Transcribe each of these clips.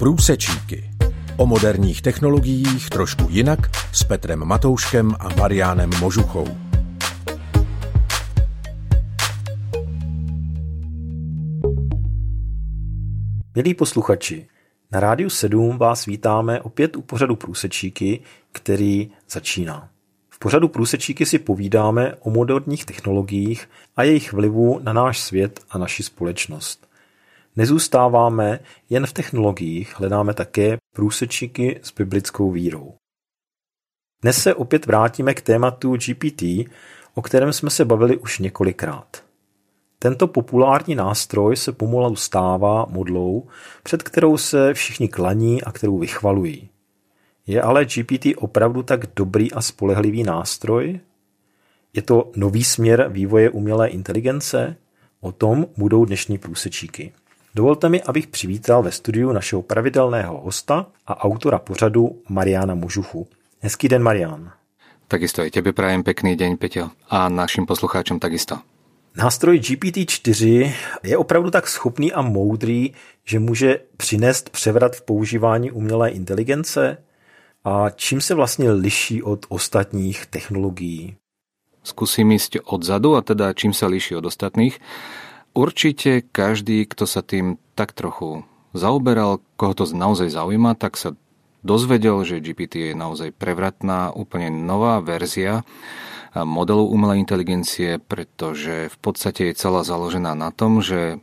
Průsečíky. O moderních technologiích trošku jinak s Petrem Matouškem a Mariánem Možuchou. Milí posluchači, na Rádiu 7 vás vítáme opět u pořadu Průsečíky, který začíná. V pořadu Průsečíky si povídáme o moderních technologiích a jejich vlivu na náš svět a naši společnost. Nezůstáváme jen v technologiích, hledáme také průsečíky s biblickou vírou. Dnes se opět vrátíme k tématu GPT, o kterém jsme se bavili už několikrát. Tento populární nástroj se pomalu stává modlou, před kterou se všichni klaní a kterou vychvalují. Je ale GPT opravdu tak dobrý a spolehlivý nástroj? Je to nový směr vývoje umělé inteligence? O tom budou dnešní průsečíky. Dovolte mi, abych přivítal ve studiu našeho pravidelného hosta a autora pořadu Mariana Mužuchu. Hezký den, Marian. Takisto aj tebe prajem pekný deň, Peťo, a našim poslucháčom takisto. Nástroj GPT-4 je opravdu tak schopný a moudrý, že může přinést převrat v používání umělé inteligence? A čím se vlastně liší od ostatních technologií? Skúsim ísť odzadu a teda čím sa líši od ostatných. Určite každý, kto sa tým tak trochu zaoberal, koho to naozaj zaujíma, tak sa dozvedel, že GPT je naozaj prevratná, úplne nová verzia modelu umelej inteligencie, pretože v podstate je celá založená na tom, že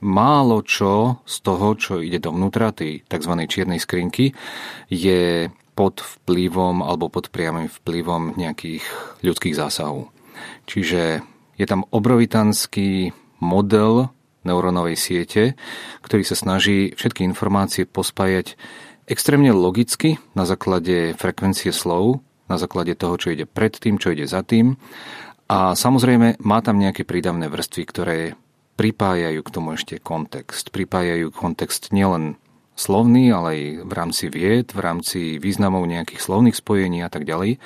málo čo z toho, čo ide dovnútra tej tzv. čiernej skrinky, je pod vplyvom alebo pod priamým vplyvom nejakých ľudských zásahov. Čiže je tam obrovitanský model neurónovej siete, ktorý sa snaží všetky informácie pospájať extrémne logicky na základe frekvencie slov, na základe toho, čo ide pred tým, čo ide za tým. A samozrejme má tam nejaké prídavné vrstvy, ktoré pripájajú k tomu ešte kontext. Pripájajú kontext nielen slovný, ale aj v rámci vied, v rámci významov nejakých slovných spojení a tak ďalej.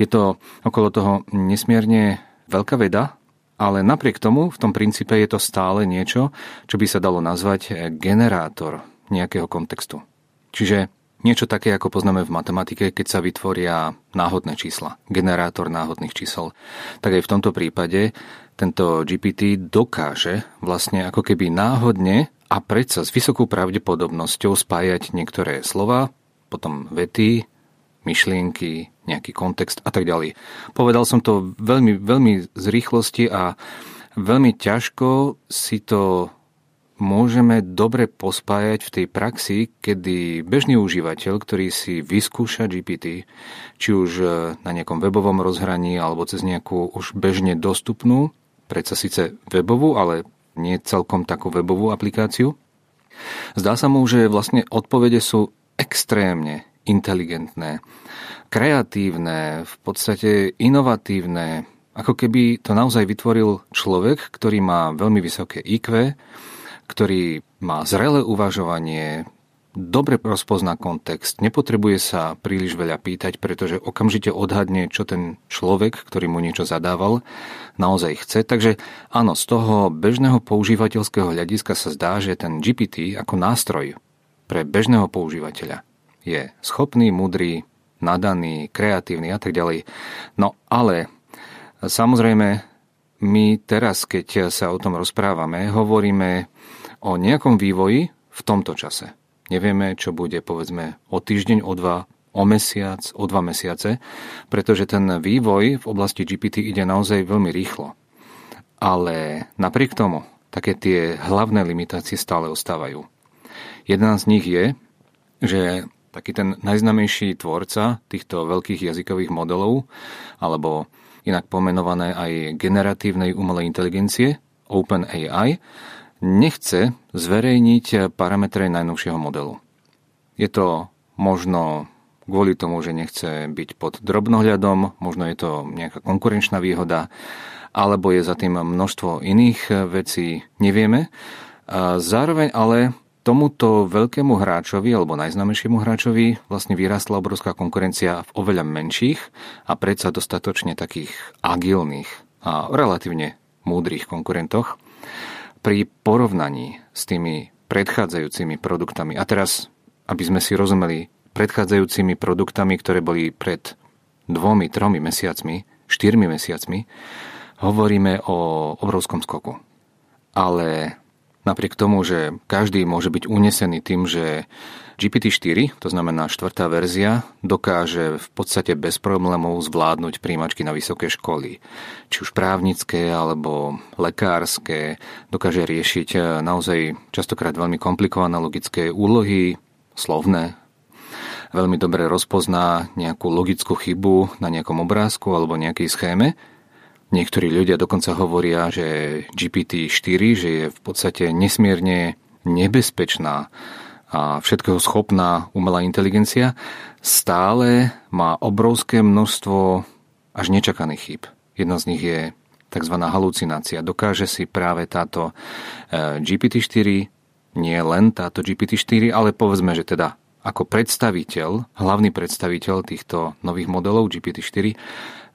Je to okolo toho nesmierne veľká veda, ale napriek tomu v tom princípe je to stále niečo, čo by sa dalo nazvať generátor nejakého kontextu. Čiže niečo také, ako poznáme v matematike, keď sa vytvoria náhodné čísla, generátor náhodných čísel. Tak aj v tomto prípade tento GPT dokáže vlastne ako keby náhodne a predsa s vysokou pravdepodobnosťou spájať niektoré slova, potom vety, myšlienky, nejaký kontext a tak ďalej. Povedal som to veľmi, veľmi z rýchlosti a veľmi ťažko si to môžeme dobre pospájať v tej praxi, kedy bežný užívateľ, ktorý si vyskúša GPT, či už na nejakom webovom rozhraní alebo cez nejakú už bežne dostupnú, predsa síce webovú, ale nie celkom takú webovú aplikáciu, zdá sa mu, že vlastne odpovede sú extrémne inteligentné, kreatívne, v podstate inovatívne, ako keby to naozaj vytvoril človek, ktorý má veľmi vysoké IQ, ktorý má zrelé uvažovanie, dobre rozpozná kontext, nepotrebuje sa príliš veľa pýtať, pretože okamžite odhadne, čo ten človek, ktorý mu niečo zadával, naozaj chce. Takže áno, z toho bežného používateľského hľadiska sa zdá, že ten GPT ako nástroj pre bežného používateľa je schopný, mudrý, nadaný, kreatívny a tak ďalej. No ale samozrejme, my teraz, keď sa o tom rozprávame, hovoríme o nejakom vývoji v tomto čase. Nevieme, čo bude povedzme o týždeň, o dva, o mesiac, o dva mesiace, pretože ten vývoj v oblasti GPT ide naozaj veľmi rýchlo. Ale napriek tomu, také tie hlavné limitácie stále ostávajú. Jedna z nich je, že taký ten najznamejší tvorca týchto veľkých jazykových modelov, alebo inak pomenované aj generatívnej umelej inteligencie, OpenAI, nechce zverejniť parametre najnovšieho modelu. Je to možno kvôli tomu, že nechce byť pod drobnohľadom, možno je to nejaká konkurenčná výhoda, alebo je za tým množstvo iných vecí, nevieme. Zároveň ale tomuto veľkému hráčovi alebo najznámejšiemu hráčovi vlastne vyrastla obrovská konkurencia v oveľa menších a predsa dostatočne takých agilných a relatívne múdrych konkurentoch pri porovnaní s tými predchádzajúcimi produktami. A teraz aby sme si rozumeli predchádzajúcimi produktami, ktoré boli pred dvomi, tromi mesiacmi, štyrmi mesiacmi, hovoríme o obrovskom skoku. Ale napriek tomu, že každý môže byť unesený tým, že GPT-4, to znamená štvrtá verzia, dokáže v podstate bez problémov zvládnuť príjimačky na vysoké školy. Či už právnické alebo lekárske, dokáže riešiť eh, naozaj častokrát veľmi komplikované logické úlohy, slovné, veľmi dobre rozpozná nejakú logickú chybu na nejakom obrázku alebo nejakej schéme. Niektorí ľudia dokonca hovoria, že GPT-4 že je v podstate nesmierne nebezpečná a všetkého schopná umelá inteligencia, stále má obrovské množstvo až nečakaných chýb. Jedna z nich je tzv. halucinácia. Dokáže si práve táto e, GPT-4, nie len táto GPT-4, ale povedzme, že teda ako predstaviteľ, hlavný predstaviteľ týchto nových modelov GPT-4,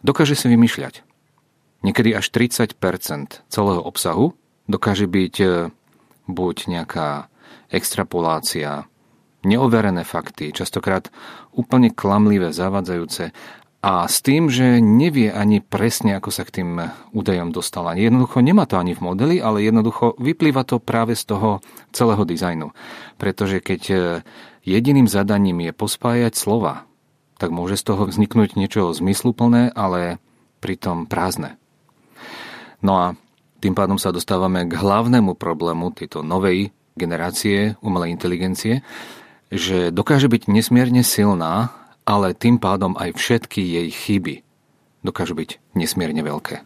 dokáže si vymýšľať. Niekedy až 30% celého obsahu dokáže byť e, buď nejaká extrapolácia, neoverené fakty, častokrát úplne klamlivé, zavadzajúce a s tým, že nevie ani presne, ako sa k tým údajom dostala. Jednoducho nemá to ani v modeli, ale jednoducho vyplýva to práve z toho celého dizajnu. Pretože keď e, jediným zadaním je pospájať slova, tak môže z toho vzniknúť niečo zmysluplné, ale pritom prázdne. No a tým pádom sa dostávame k hlavnému problému tejto novej generácie umelej inteligencie, že dokáže byť nesmierne silná, ale tým pádom aj všetky jej chyby dokážu byť nesmierne veľké.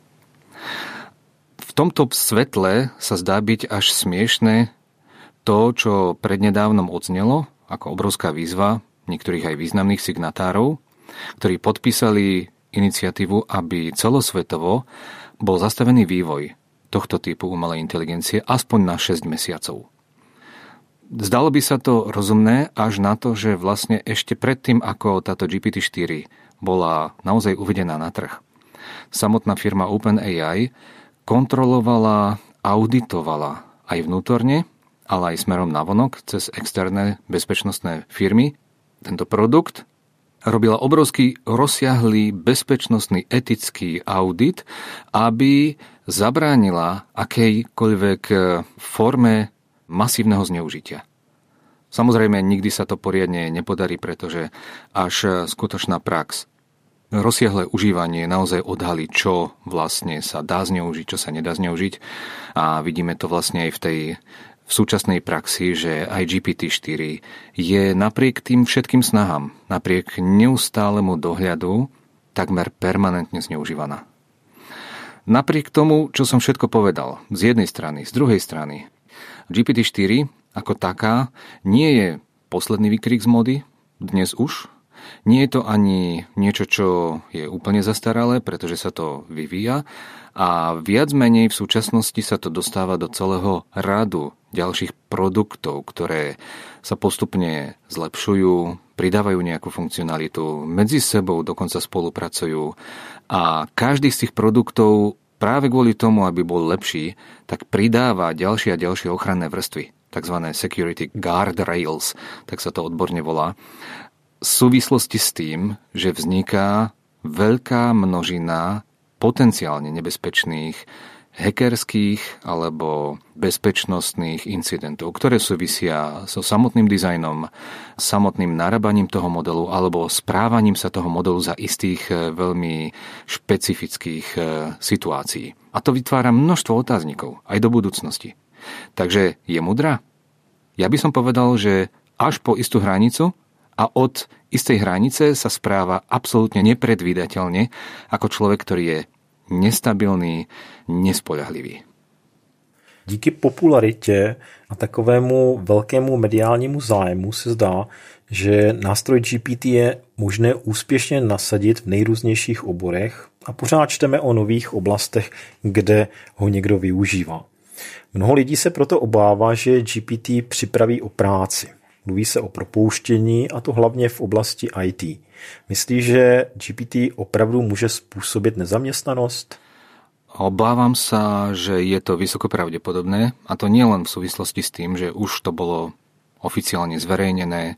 V tomto svetle sa zdá byť až smiešné to, čo prednedávnom odznelo ako obrovská výzva niektorých aj významných signatárov, ktorí podpísali iniciatívu, aby celosvetovo bol zastavený vývoj tohto typu umelej inteligencie aspoň na 6 mesiacov. Zdalo by sa to rozumné až na to, že vlastne ešte predtým, ako táto GPT-4 bola naozaj uvedená na trh, samotná firma OpenAI kontrolovala, auditovala aj vnútorne, ale aj smerom navonok cez externé bezpečnostné firmy tento produkt robila obrovský rozsiahlý bezpečnostný etický audit, aby zabránila akejkoľvek forme masívneho zneužitia. Samozrejme, nikdy sa to poriadne nepodarí, pretože až skutočná prax, rozsiahle užívanie naozaj odhalí, čo vlastne sa dá zneužiť, čo sa nedá zneužiť. A vidíme to vlastne aj v tej v súčasnej praxi, že aj GPT-4 je napriek tým všetkým snahám, napriek neustálemu dohľadu, takmer permanentne zneužívaná. Napriek tomu, čo som všetko povedal, z jednej strany, z druhej strany, GPT-4 ako taká nie je posledný výkrik z mody, dnes už. Nie je to ani niečo, čo je úplne zastaralé, pretože sa to vyvíja a viac menej v súčasnosti sa to dostáva do celého radu ďalších produktov, ktoré sa postupne zlepšujú, pridávajú nejakú funkcionalitu, medzi sebou dokonca spolupracujú a každý z tých produktov práve kvôli tomu, aby bol lepší, tak pridáva ďalšie a ďalšie ochranné vrstvy, tzv. security guard rails, tak sa to odborne volá, v súvislosti s tým, že vzniká veľká množina potenciálne nebezpečných hackerských alebo bezpečnostných incidentov, ktoré súvisia so samotným dizajnom, samotným narábaním toho modelu alebo správaním sa toho modelu za istých e, veľmi špecifických e, situácií. A to vytvára množstvo otáznikov aj do budúcnosti. Takže je mudrá? Ja by som povedal, že až po istú hranicu a od istej hranice sa správa absolútne nepredvídateľne ako človek, ktorý je nestabilný, nespoľahlivý. Díky popularitě a takovému velkému mediálnímu zájmu se zdá, že nástroj GPT je možné úspěšně nasadit v nejrůznějších oborech a pořád čteme o nových oblastech, kde ho někdo využívá. Mnoho lidí se proto obává, že GPT připraví o práci. Mluví se o propouštění a to hlavně v oblasti IT. Myslíš, že GPT opravdu může spôsobiť nezaměstnanost? Obávam sa, že je to vysoko pravdepodobné a to nie len v súvislosti s tým, že už to bolo oficiálne zverejnené.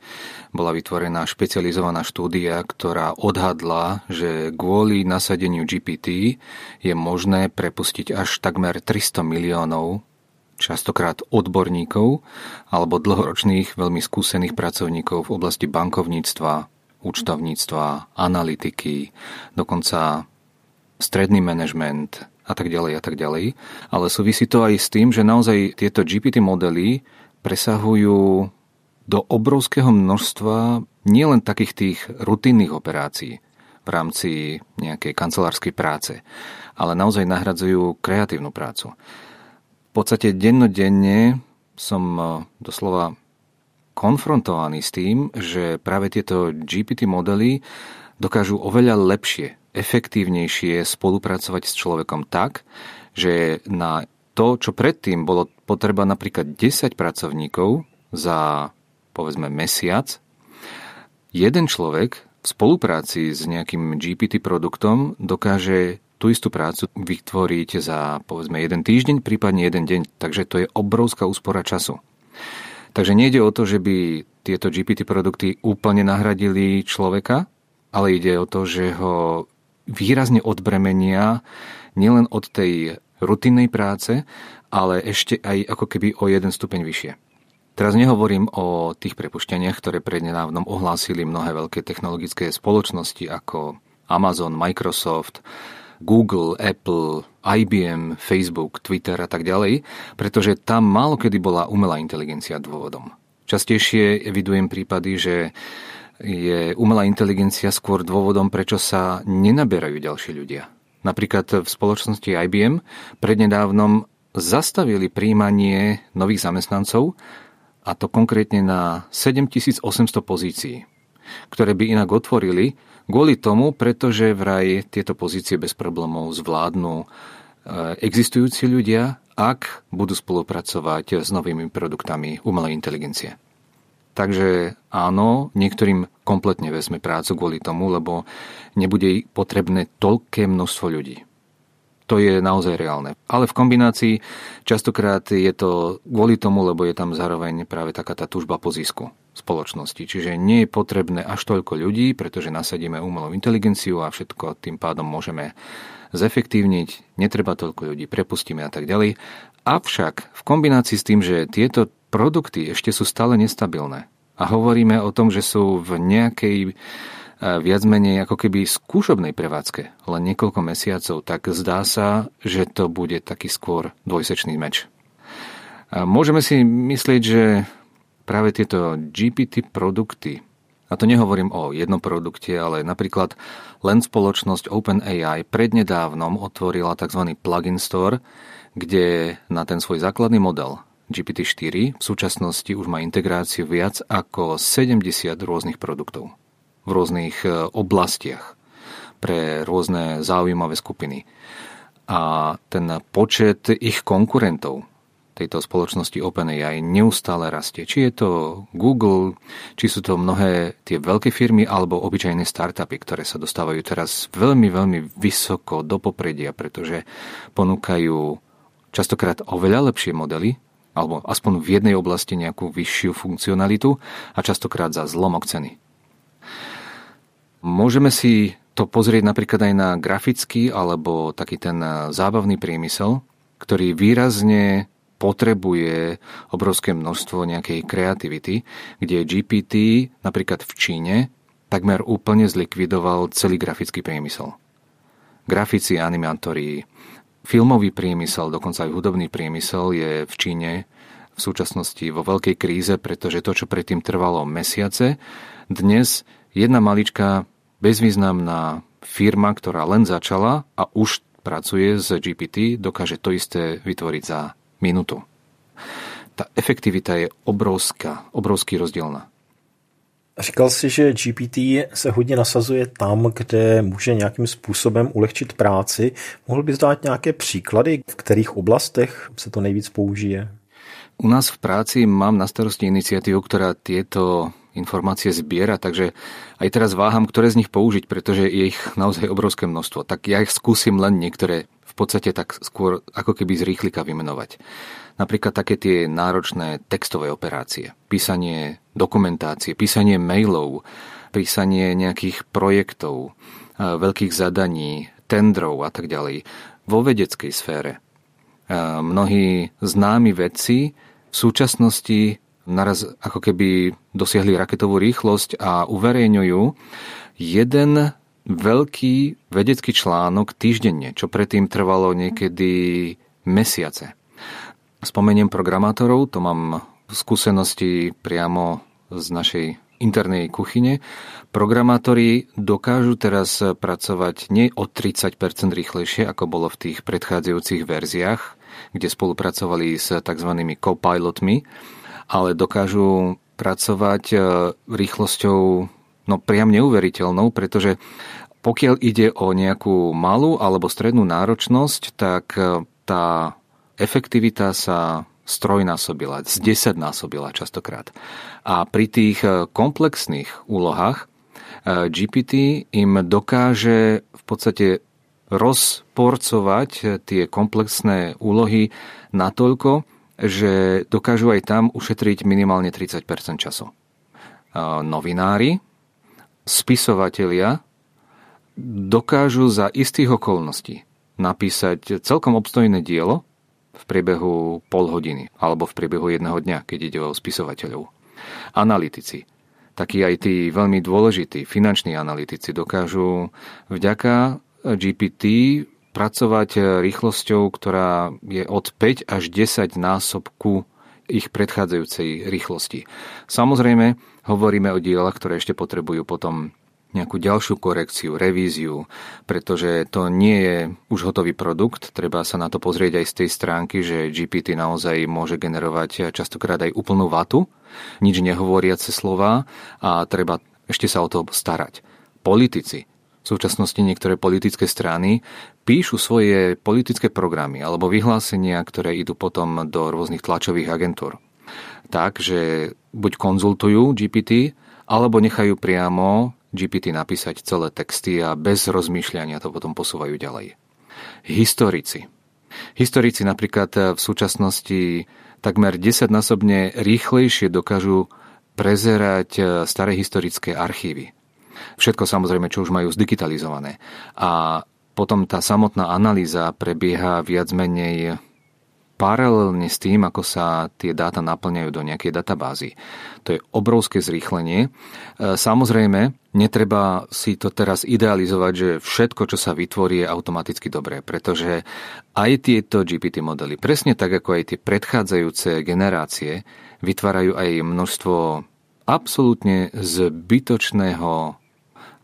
Bola vytvorená špecializovaná štúdia, ktorá odhadla, že kvôli nasadeniu GPT je možné prepustiť až takmer 300 miliónov častokrát odborníkov alebo dlhoročných veľmi skúsených pracovníkov v oblasti bankovníctva, účtovníctva, analytiky, dokonca stredný manažment a tak ďalej a tak ďalej. Ale súvisí to aj s tým, že naozaj tieto GPT modely presahujú do obrovského množstva nielen takých tých rutinných operácií v rámci nejakej kancelárskej práce, ale naozaj nahradzujú kreatívnu prácu. V podstate dennodenne som e, doslova konfrontovaný s tým, že práve tieto GPT modely dokážu oveľa lepšie, efektívnejšie spolupracovať s človekom tak, že na to, čo predtým bolo potreba napríklad 10 pracovníkov za povedzme mesiac, jeden človek v spolupráci s nejakým GPT produktom dokáže tú istú prácu vytvoriť za povedzme jeden týždeň, prípadne jeden deň. Takže to je obrovská úspora času. Takže nejde o to, že by tieto GPT produkty úplne nahradili človeka, ale ide o to, že ho výrazne odbremenia nielen od tej rutinnej práce, ale ešte aj ako keby o jeden stupeň vyššie. Teraz nehovorím o tých prepušťaniach, ktoré prednedávnom ohlásili mnohé veľké technologické spoločnosti ako Amazon, Microsoft, Google, Apple, IBM, Facebook, Twitter a tak ďalej, pretože tam málo kedy bola umelá inteligencia dôvodom. Častejšie evidujem prípady, že je umelá inteligencia skôr dôvodom, prečo sa nenaberajú ďalší ľudia. Napríklad v spoločnosti IBM prednedávnom zastavili príjmanie nových zamestnancov, a to konkrétne na 7800 pozícií, ktoré by inak otvorili kvôli tomu, pretože vraj tieto pozície bez problémov zvládnu e, existujúci ľudia, ak budú spolupracovať s novými produktami umelej inteligencie. Takže áno, niektorým kompletne vezme prácu kvôli tomu, lebo nebude potrebné toľké množstvo ľudí to je naozaj reálne. Ale v kombinácii častokrát je to kvôli tomu, lebo je tam zároveň práve taká tá túžba po zisku spoločnosti. Čiže nie je potrebné až toľko ľudí, pretože nasadíme umelú inteligenciu a všetko tým pádom môžeme zefektívniť, netreba toľko ľudí, prepustíme a tak ďalej. Avšak v kombinácii s tým, že tieto produkty ešte sú stále nestabilné a hovoríme o tom, že sú v nejakej viac menej ako keby skúšobnej prevádzke, len niekoľko mesiacov, tak zdá sa, že to bude taký skôr dvojsečný meč. Môžeme si myslieť, že práve tieto GPT produkty, a to nehovorím o jednom produkte, ale napríklad len spoločnosť OpenAI prednedávnom otvorila tzv. plugin store, kde na ten svoj základný model GPT-4 v súčasnosti už má integráciu viac ako 70 rôznych produktov v rôznych e, oblastiach pre rôzne zaujímavé skupiny. A ten počet ich konkurentov tejto spoločnosti OpenAI neustále rastie. Či je to Google, či sú to mnohé tie veľké firmy alebo obyčajné startupy, ktoré sa dostávajú teraz veľmi, veľmi vysoko do popredia, pretože ponúkajú častokrát oveľa lepšie modely, alebo aspoň v jednej oblasti nejakú vyššiu funkcionalitu a častokrát za zlomok ceny. Môžeme si to pozrieť napríklad aj na grafický alebo taký ten zábavný priemysel, ktorý výrazne potrebuje obrovské množstvo nejakej kreativity, kde GPT napríklad v Číne takmer úplne zlikvidoval celý grafický priemysel. Grafici, animátori, filmový priemysel, dokonca aj hudobný priemysel je v Číne v súčasnosti vo veľkej kríze, pretože to, čo predtým trvalo mesiace, dnes jedna maličká bezvýznamná firma, ktorá len začala a už pracuje s GPT, dokáže to isté vytvoriť za minútu. Ta efektivita je obrovská, obrovský rozdielna. Říkal jsi, že GPT se hodně nasazuje tam, kde může nějakým způsobem ulehčit práci. Mohl bys dát nějaké příklady, v kterých oblastech se to nejvíc použije? U nás v práci mám na starosti iniciatívu, ktorá tieto informácie zbiera, takže aj teraz váham, ktoré z nich použiť, pretože je ich naozaj obrovské množstvo. Tak ja ich skúsim len niektoré podstate tak skôr ako keby z rýchlika vymenovať. Napríklad také tie náročné textové operácie, písanie dokumentácie, písanie mailov, písanie nejakých projektov, veľkých zadaní, tendrov a tak ďalej. Vo vedeckej sfére. Mnohí známi vedci v súčasnosti naraz ako keby dosiahli raketovú rýchlosť a uverejňujú jeden veľký vedecký článok týždenne, čo predtým trvalo niekedy mesiace. Spomeniem programátorov, to mám skúsenosti priamo z našej internej kuchyne. Programátori dokážu teraz pracovať nie o 30% rýchlejšie, ako bolo v tých predchádzajúcich verziách, kde spolupracovali s tzv. copilotmi, ale dokážu pracovať e, rýchlosťou no priam neuveriteľnou, pretože pokiaľ ide o nejakú malú alebo strednú náročnosť, tak e, tá efektivita sa strojnásobila, z desaťnásobila častokrát. A pri tých e, komplexných úlohách e, GPT im dokáže v podstate rozporcovať tie komplexné úlohy natoľko, že dokážu aj tam ušetriť minimálne 30% času. Novinári, spisovatelia dokážu za istých okolností napísať celkom obstojné dielo, v priebehu pol hodiny alebo v priebehu jedného dňa, keď ide o spisovateľov. Analytici, takí aj tí veľmi dôležití finanční analytici dokážu vďaka GPT pracovať rýchlosťou, ktorá je od 5 až 10 násobku ich predchádzajúcej rýchlosti. Samozrejme, hovoríme o dielach, ktoré ešte potrebujú potom nejakú ďalšiu korekciu, revíziu, pretože to nie je už hotový produkt. Treba sa na to pozrieť aj z tej stránky, že GPT naozaj môže generovať častokrát aj úplnú vatu, nič nehovoriace slova a treba ešte sa o to starať. Politici, v súčasnosti niektoré politické strany píšu svoje politické programy alebo vyhlásenia, ktoré idú potom do rôznych tlačových agentúr. Tak, že buď konzultujú GPT, alebo nechajú priamo GPT napísať celé texty a bez rozmýšľania to potom posúvajú ďalej. Historici. Historici napríklad v súčasnosti takmer 10-násobne rýchlejšie dokážu prezerať staré historické archívy. Všetko samozrejme, čo už majú zdigitalizované. A potom tá samotná analýza prebieha viac menej paralelne s tým, ako sa tie dáta naplňajú do nejakej databázy. To je obrovské zrýchlenie. E, samozrejme, netreba si to teraz idealizovať, že všetko, čo sa vytvorí, je automaticky dobré, pretože aj tieto GPT modely, presne tak ako aj tie predchádzajúce generácie, vytvárajú aj množstvo absolútne zbytočného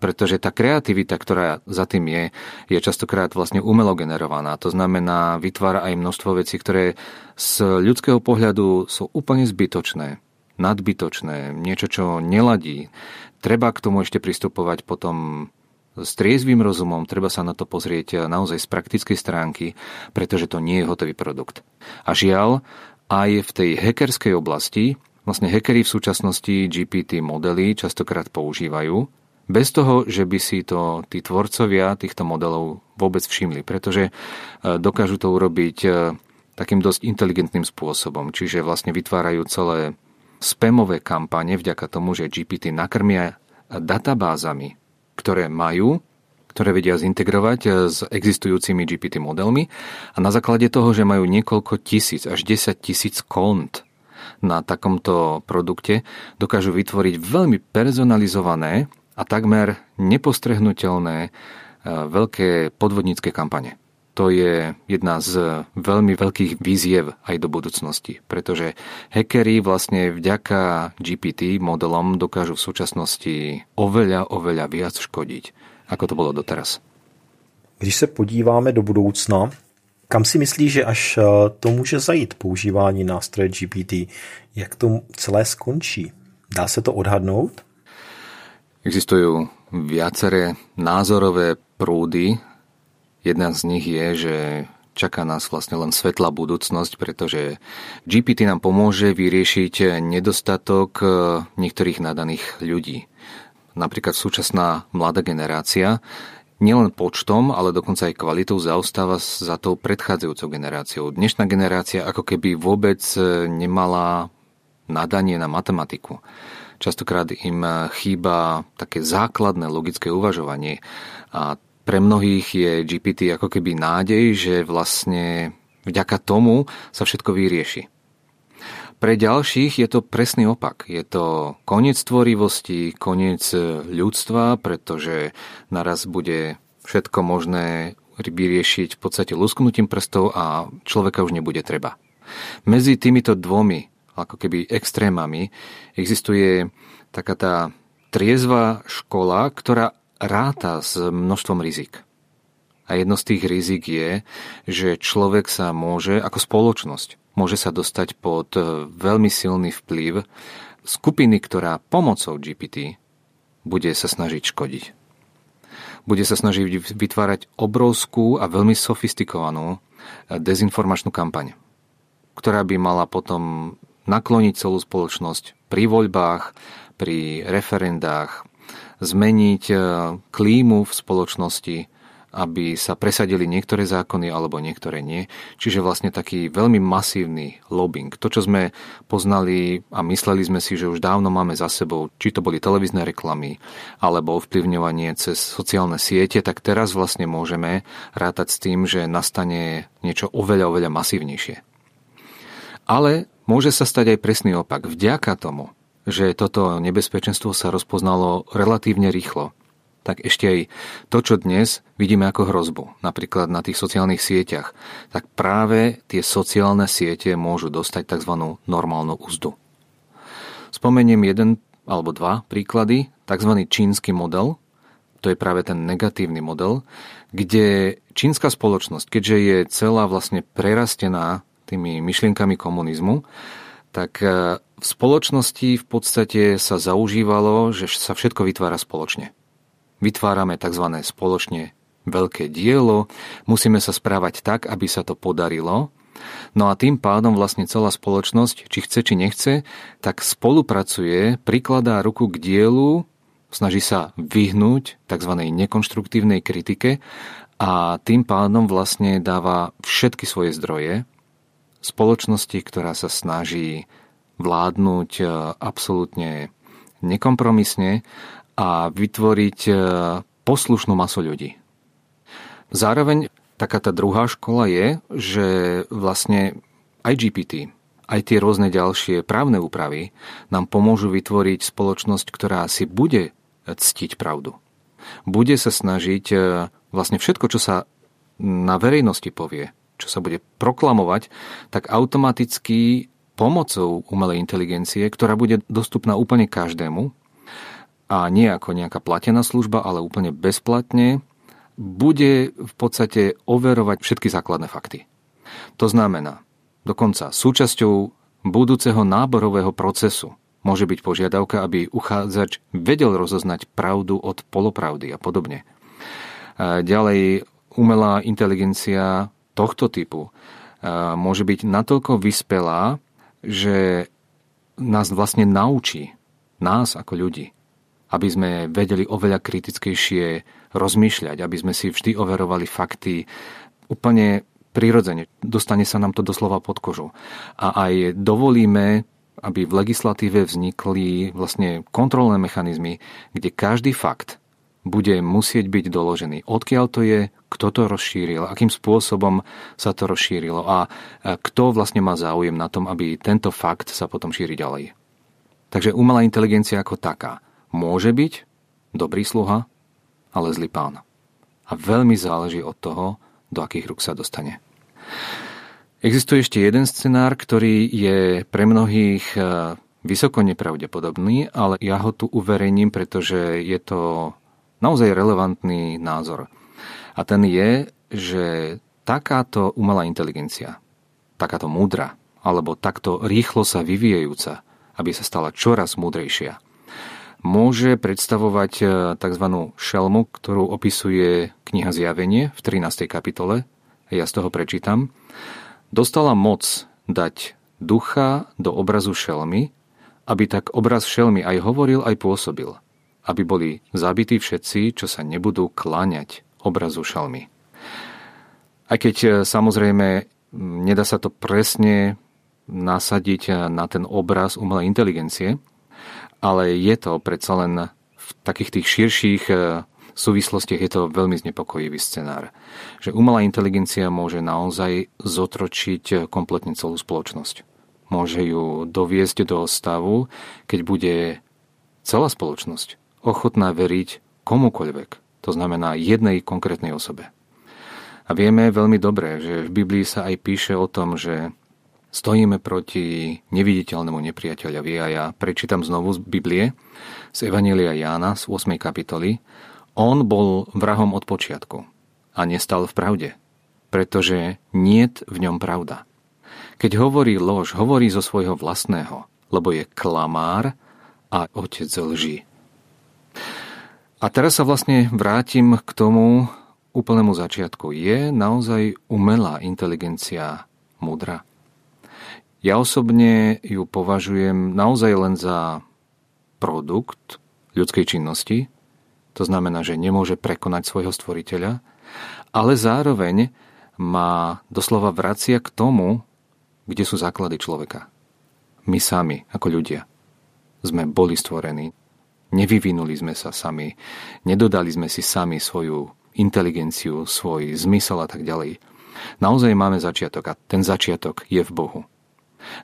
pretože tá kreativita, ktorá za tým je, je častokrát vlastne umelo generovaná. To znamená, vytvára aj množstvo vecí, ktoré z ľudského pohľadu sú úplne zbytočné, nadbytočné, niečo, čo neladí. Treba k tomu ešte pristupovať potom s triezvým rozumom, treba sa na to pozrieť naozaj z praktickej stránky, pretože to nie je hotový produkt. A žiaľ, aj v tej hackerskej oblasti, vlastne hackery v súčasnosti GPT modely častokrát používajú, bez toho, že by si to tí tvorcovia týchto modelov vôbec všimli, pretože e, dokážu to urobiť e, takým dosť inteligentným spôsobom, čiže vlastne vytvárajú celé spamové kampane vďaka tomu, že GPT nakrmia databázami, ktoré majú, ktoré vedia zintegrovať e, s existujúcimi GPT modelmi a na základe toho, že majú niekoľko tisíc až 10 tisíc kont na takomto produkte, dokážu vytvoriť veľmi personalizované a takmer nepostrehnutelné e, veľké podvodnícke kampane. To je jedna z veľmi veľkých víziev aj do budúcnosti, pretože hackery vlastne vďaka GPT modelom dokážu v súčasnosti oveľa, oveľa viac škodiť, ako to bolo doteraz. Když se podíváme do budoucna, kam si myslíš, že až e, to může zajít používání nástroje GPT? Jak to celé skončí? Dá se to odhadnout? Existujú viaceré názorové prúdy. Jedna z nich je, že čaká nás vlastne len svetlá budúcnosť, pretože GPT nám pomôže vyriešiť nedostatok niektorých nadaných ľudí. Napríklad súčasná mladá generácia nielen počtom, ale dokonca aj kvalitou zaostáva za tou predchádzajúcou generáciou. Dnešná generácia ako keby vôbec nemala nadanie na matematiku. Častokrát im chýba také základné logické uvažovanie a pre mnohých je GPT ako keby nádej, že vlastne vďaka tomu sa všetko vyrieši. Pre ďalších je to presný opak. Je to koniec tvorivosti, koniec ľudstva, pretože naraz bude všetko možné vyriešiť v podstate lusknutím prstov a človeka už nebude treba. Medzi týmito dvomi, ako keby extrémami, existuje taká tá triezva škola, ktorá ráta s množstvom rizik. A jedno z tých rizik je, že človek sa môže, ako spoločnosť, môže sa dostať pod e, veľmi silný vplyv skupiny, ktorá pomocou GPT bude sa snažiť škodiť. Bude sa snažiť vytvárať obrovskú a veľmi sofistikovanú e, dezinformačnú kampaň, ktorá by mala potom nakloniť celú spoločnosť pri voľbách, pri referendách, zmeniť e, klímu v spoločnosti, aby sa presadili niektoré zákony alebo niektoré nie. Čiže vlastne taký veľmi masívny lobbying. To, čo sme poznali a mysleli sme si, že už dávno máme za sebou, či to boli televízne reklamy alebo ovplyvňovanie cez sociálne siete, tak teraz vlastne môžeme rátať s tým, že nastane niečo oveľa, oveľa masívnejšie. Ale môže sa stať aj presný opak. Vďaka tomu, že toto nebezpečenstvo sa rozpoznalo relatívne rýchlo, tak ešte aj to, čo dnes vidíme ako hrozbu, napríklad na tých sociálnych sieťach, tak práve tie sociálne siete môžu dostať tzv. normálnu úzdu. Spomeniem jeden alebo dva príklady, tzv. čínsky model, to je práve ten negatívny model, kde čínska spoločnosť, keďže je celá vlastne prerastená tými myšlienkami komunizmu, tak e, v spoločnosti v podstate sa zaužívalo, že sa všetko vytvára spoločne. Vytvárame tzv. spoločne veľké dielo, musíme sa správať tak, aby sa to podarilo, no a tým pádom vlastne celá spoločnosť, či chce, či nechce, tak spolupracuje, prikladá ruku k dielu, snaží sa vyhnúť tzv. nekonštruktívnej kritike a tým pádom vlastne dáva všetky svoje zdroje spoločnosti, ktorá sa snaží vládnuť e, absolútne nekompromisne a vytvoriť e, poslušnú masu ľudí. Zároveň taká tá druhá škola je, že vlastne aj GPT, aj tie rôzne ďalšie právne úpravy nám pomôžu vytvoriť spoločnosť, ktorá si bude ctiť pravdu. Bude sa snažiť e, vlastne všetko, čo sa na verejnosti povie, čo sa bude proklamovať, tak automaticky pomocou umelej inteligencie, ktorá bude dostupná úplne každému a nie ako nejaká platená služba, ale úplne bezplatne, bude v podstate overovať všetky základné fakty. To znamená, dokonca súčasťou budúceho náborového procesu môže byť požiadavka, aby uchádzač vedel rozoznať pravdu od polopravdy a podobne. Ďalej, umelá inteligencia tohto typu môže byť natoľko vyspelá, že nás vlastne naučí, nás ako ľudí, aby sme vedeli oveľa kritickejšie rozmýšľať, aby sme si vždy overovali fakty úplne prirodzene. Dostane sa nám to doslova pod kožu. A aj dovolíme, aby v legislatíve vznikli vlastne kontrolné mechanizmy, kde každý fakt bude musieť byť doložený. Odkiaľ to je, kto to rozšíril, akým spôsobom sa to rozšírilo a kto vlastne má záujem na tom, aby tento fakt sa potom šíri ďalej. Takže umelá inteligencia ako taká môže byť dobrý sluha, ale zlý pán. A veľmi záleží od toho, do akých rúk sa dostane. Existuje ešte jeden scenár, ktorý je pre mnohých e, vysoko nepravdepodobný, ale ja ho tu uverejním, pretože je to naozaj relevantný názor. A ten je, že takáto umelá inteligencia, takáto múdra, alebo takto rýchlo sa vyvíjajúca, aby sa stala čoraz múdrejšia, môže predstavovať e, tzv. šelmu, ktorú opisuje kniha Zjavenie v 13. kapitole. Ja z toho prečítam. Dostala moc dať ducha do obrazu šelmy, aby tak obraz šelmy aj hovoril, aj pôsobil – aby boli zabití všetci, čo sa nebudú kláňať obrazu šalmy. Aj keď e, samozrejme nedá sa to presne nasadiť na ten obraz umelej inteligencie, ale je to predsa len v takých tých širších e, súvislostiach je to veľmi znepokojivý scenár. Že umelá inteligencia môže naozaj zotročiť kompletne celú spoločnosť. Môže ju doviesť do stavu, keď bude celá spoločnosť ochotná veriť komukoľvek, to znamená jednej konkrétnej osobe. A vieme veľmi dobre, že v Biblii sa aj píše o tom, že stojíme proti neviditeľnému nepriateľovi a ja prečítam znovu z Biblie, z Evanília Jána z 8. kapitoly. On bol vrahom od počiatku a nestal v pravde, pretože niet v ňom pravda. Keď hovorí lož, hovorí zo svojho vlastného, lebo je klamár a otec lží. A teraz sa vlastne vrátim k tomu, úplnému začiatku. Je naozaj umelá inteligencia múdra? Ja osobne ju považujem naozaj len za produkt ľudskej činnosti, to znamená, že nemôže prekonať svojho stvoriteľa, ale zároveň má doslova vracia k tomu, kde sú základy človeka. My sami, ako ľudia, sme boli stvorení. Nevyvinuli sme sa sami, nedodali sme si sami svoju inteligenciu, svoj zmysel a tak ďalej. Naozaj máme začiatok a ten začiatok je v Bohu.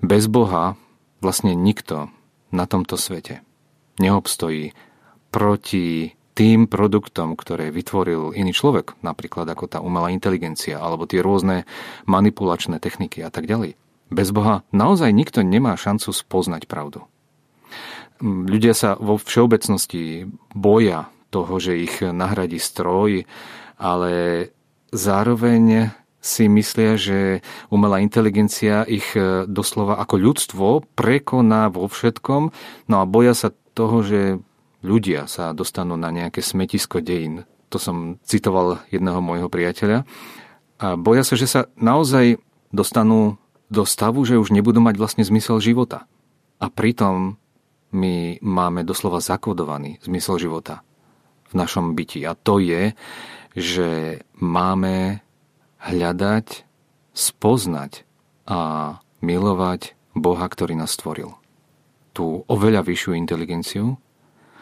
Bez Boha vlastne nikto na tomto svete neobstojí proti tým produktom, ktoré vytvoril iný človek, napríklad ako tá umelá inteligencia alebo tie rôzne manipulačné techniky a tak ďalej. Bez Boha naozaj nikto nemá šancu spoznať pravdu. Ľudia sa vo všeobecnosti boja toho, že ich nahradí stroj, ale zároveň si myslia, že umelá inteligencia ich e, doslova ako ľudstvo prekoná vo všetkom, no a boja sa toho, že ľudia sa dostanú na nejaké smetisko dejín. To som citoval jedného môjho priateľa. A boja sa, že sa naozaj dostanú do stavu, že už nebudú mať vlastne zmysel života. A pritom my máme doslova zakodovaný zmysel života v našom byti. A to je, že máme hľadať, spoznať a milovať Boha, ktorý nás stvoril. Tú oveľa vyššiu inteligenciu,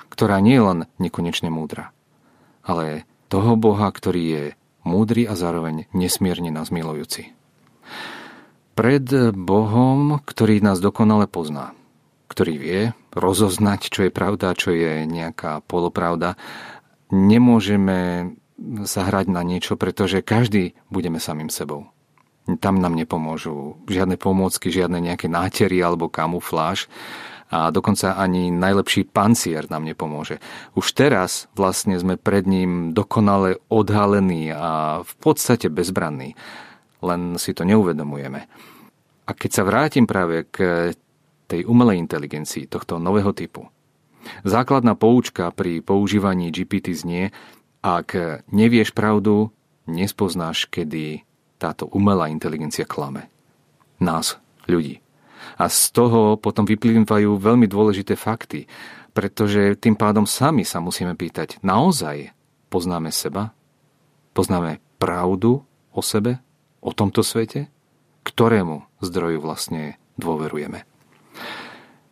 ktorá nie je len nekonečne múdra, ale toho Boha, ktorý je múdry a zároveň nesmierne nás milujúci. Pred Bohom, ktorý nás dokonale pozná, ktorý vie rozoznať, čo je pravda, čo je nejaká polopravda nemôžeme sa hrať na niečo, pretože každý budeme samým sebou. Tam nám nepomôžu žiadne pomôcky, žiadne nejaké nátery alebo kamufláž a dokonca ani najlepší pancier nám nepomôže. Už teraz vlastne sme pred ním dokonale odhalení a v podstate bezbranní. Len si to neuvedomujeme. A keď sa vrátim práve k tej umelej inteligencii tohto nového typu, Základná poučka pri používaní GPT znie, ak nevieš pravdu, nespoznáš, kedy táto umelá inteligencia klame. Nás, ľudí. A z toho potom vyplývajú veľmi dôležité fakty, pretože tým pádom sami sa musíme pýtať, naozaj poznáme seba? Poznáme pravdu o sebe, o tomto svete? Ktorému zdroju vlastne dôverujeme?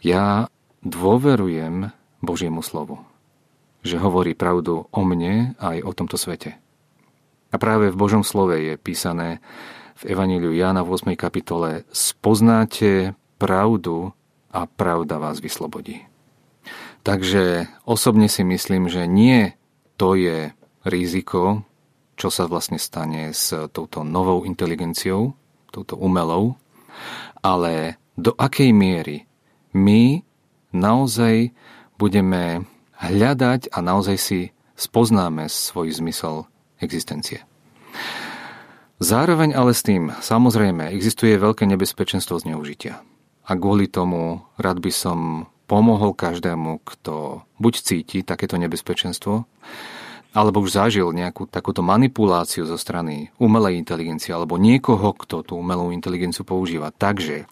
Ja dôverujem Božiemu slovu. Že hovorí pravdu o mne aj o tomto svete. A práve v Božom slove je písané v Evaníliu Jána v 8. kapitole Spoznáte pravdu a pravda vás vyslobodí. Takže osobne si myslím, že nie to je riziko, čo sa vlastne stane s touto novou inteligenciou, touto umelou, ale do akej miery my naozaj budeme hľadať a naozaj si spoznáme svoj zmysel existencie. Zároveň ale s tým, samozrejme, existuje veľké nebezpečenstvo zneužitia. A kvôli tomu rád by som pomohol každému, kto buď cíti takéto nebezpečenstvo, alebo už zažil nejakú takúto manipuláciu zo strany umelej inteligencie, alebo niekoho, kto tú umelú inteligenciu používa. Takže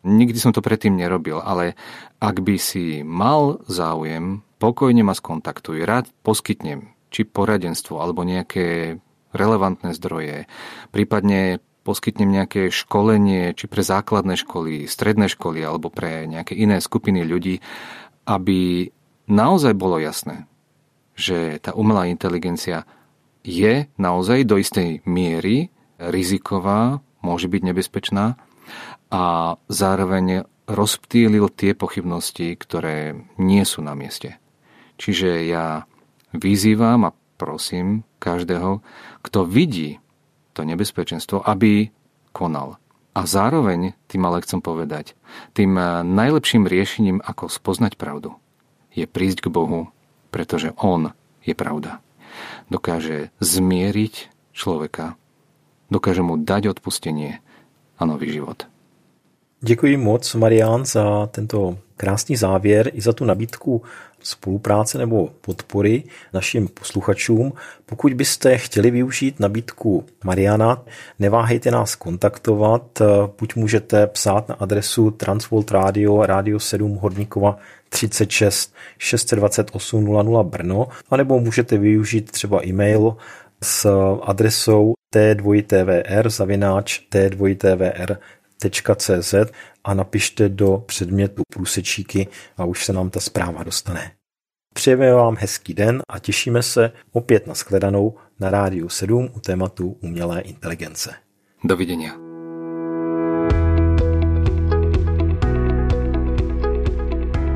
Nikdy som to predtým nerobil, ale ak by si mal záujem, pokojne ma skontaktuj. Rád poskytnem či poradenstvo alebo nejaké relevantné zdroje, prípadne poskytnem nejaké školenie, či pre základné školy, stredné školy alebo pre nejaké iné skupiny ľudí, aby naozaj bolo jasné, že tá umelá inteligencia je naozaj do istej miery riziková, môže byť nebezpečná a zároveň rozptýlil tie pochybnosti, ktoré nie sú na mieste. Čiže ja vyzývam a prosím každého, kto vidí to nebezpečenstvo, aby konal. A zároveň, tým ale chcem povedať, tým najlepším riešením, ako spoznať pravdu, je prísť k Bohu, pretože On je pravda. Dokáže zmieriť človeka, dokáže mu dať odpustenie a nový život. Děkuji moc, Marian, za tento krásný závěr i za tu nabídku spolupráce nebo podpory našim posluchačům. Pokud byste chtěli využít nabídku Mariana, neváhejte nás kontaktovat, buď můžete psát na adresu Transvolt Radio, Radio 7 Horníkova 36 628 00 Brno, anebo můžete využít třeba e-mail s adresou t2tvr zavináč t2tvr cz a napište do předmětu průsečíky a už se nám ta zpráva dostane. Přejeme vám hezký den a těšíme se opět na shledanou na Rádiu 7 u tématu umělé inteligence. Dovidenia.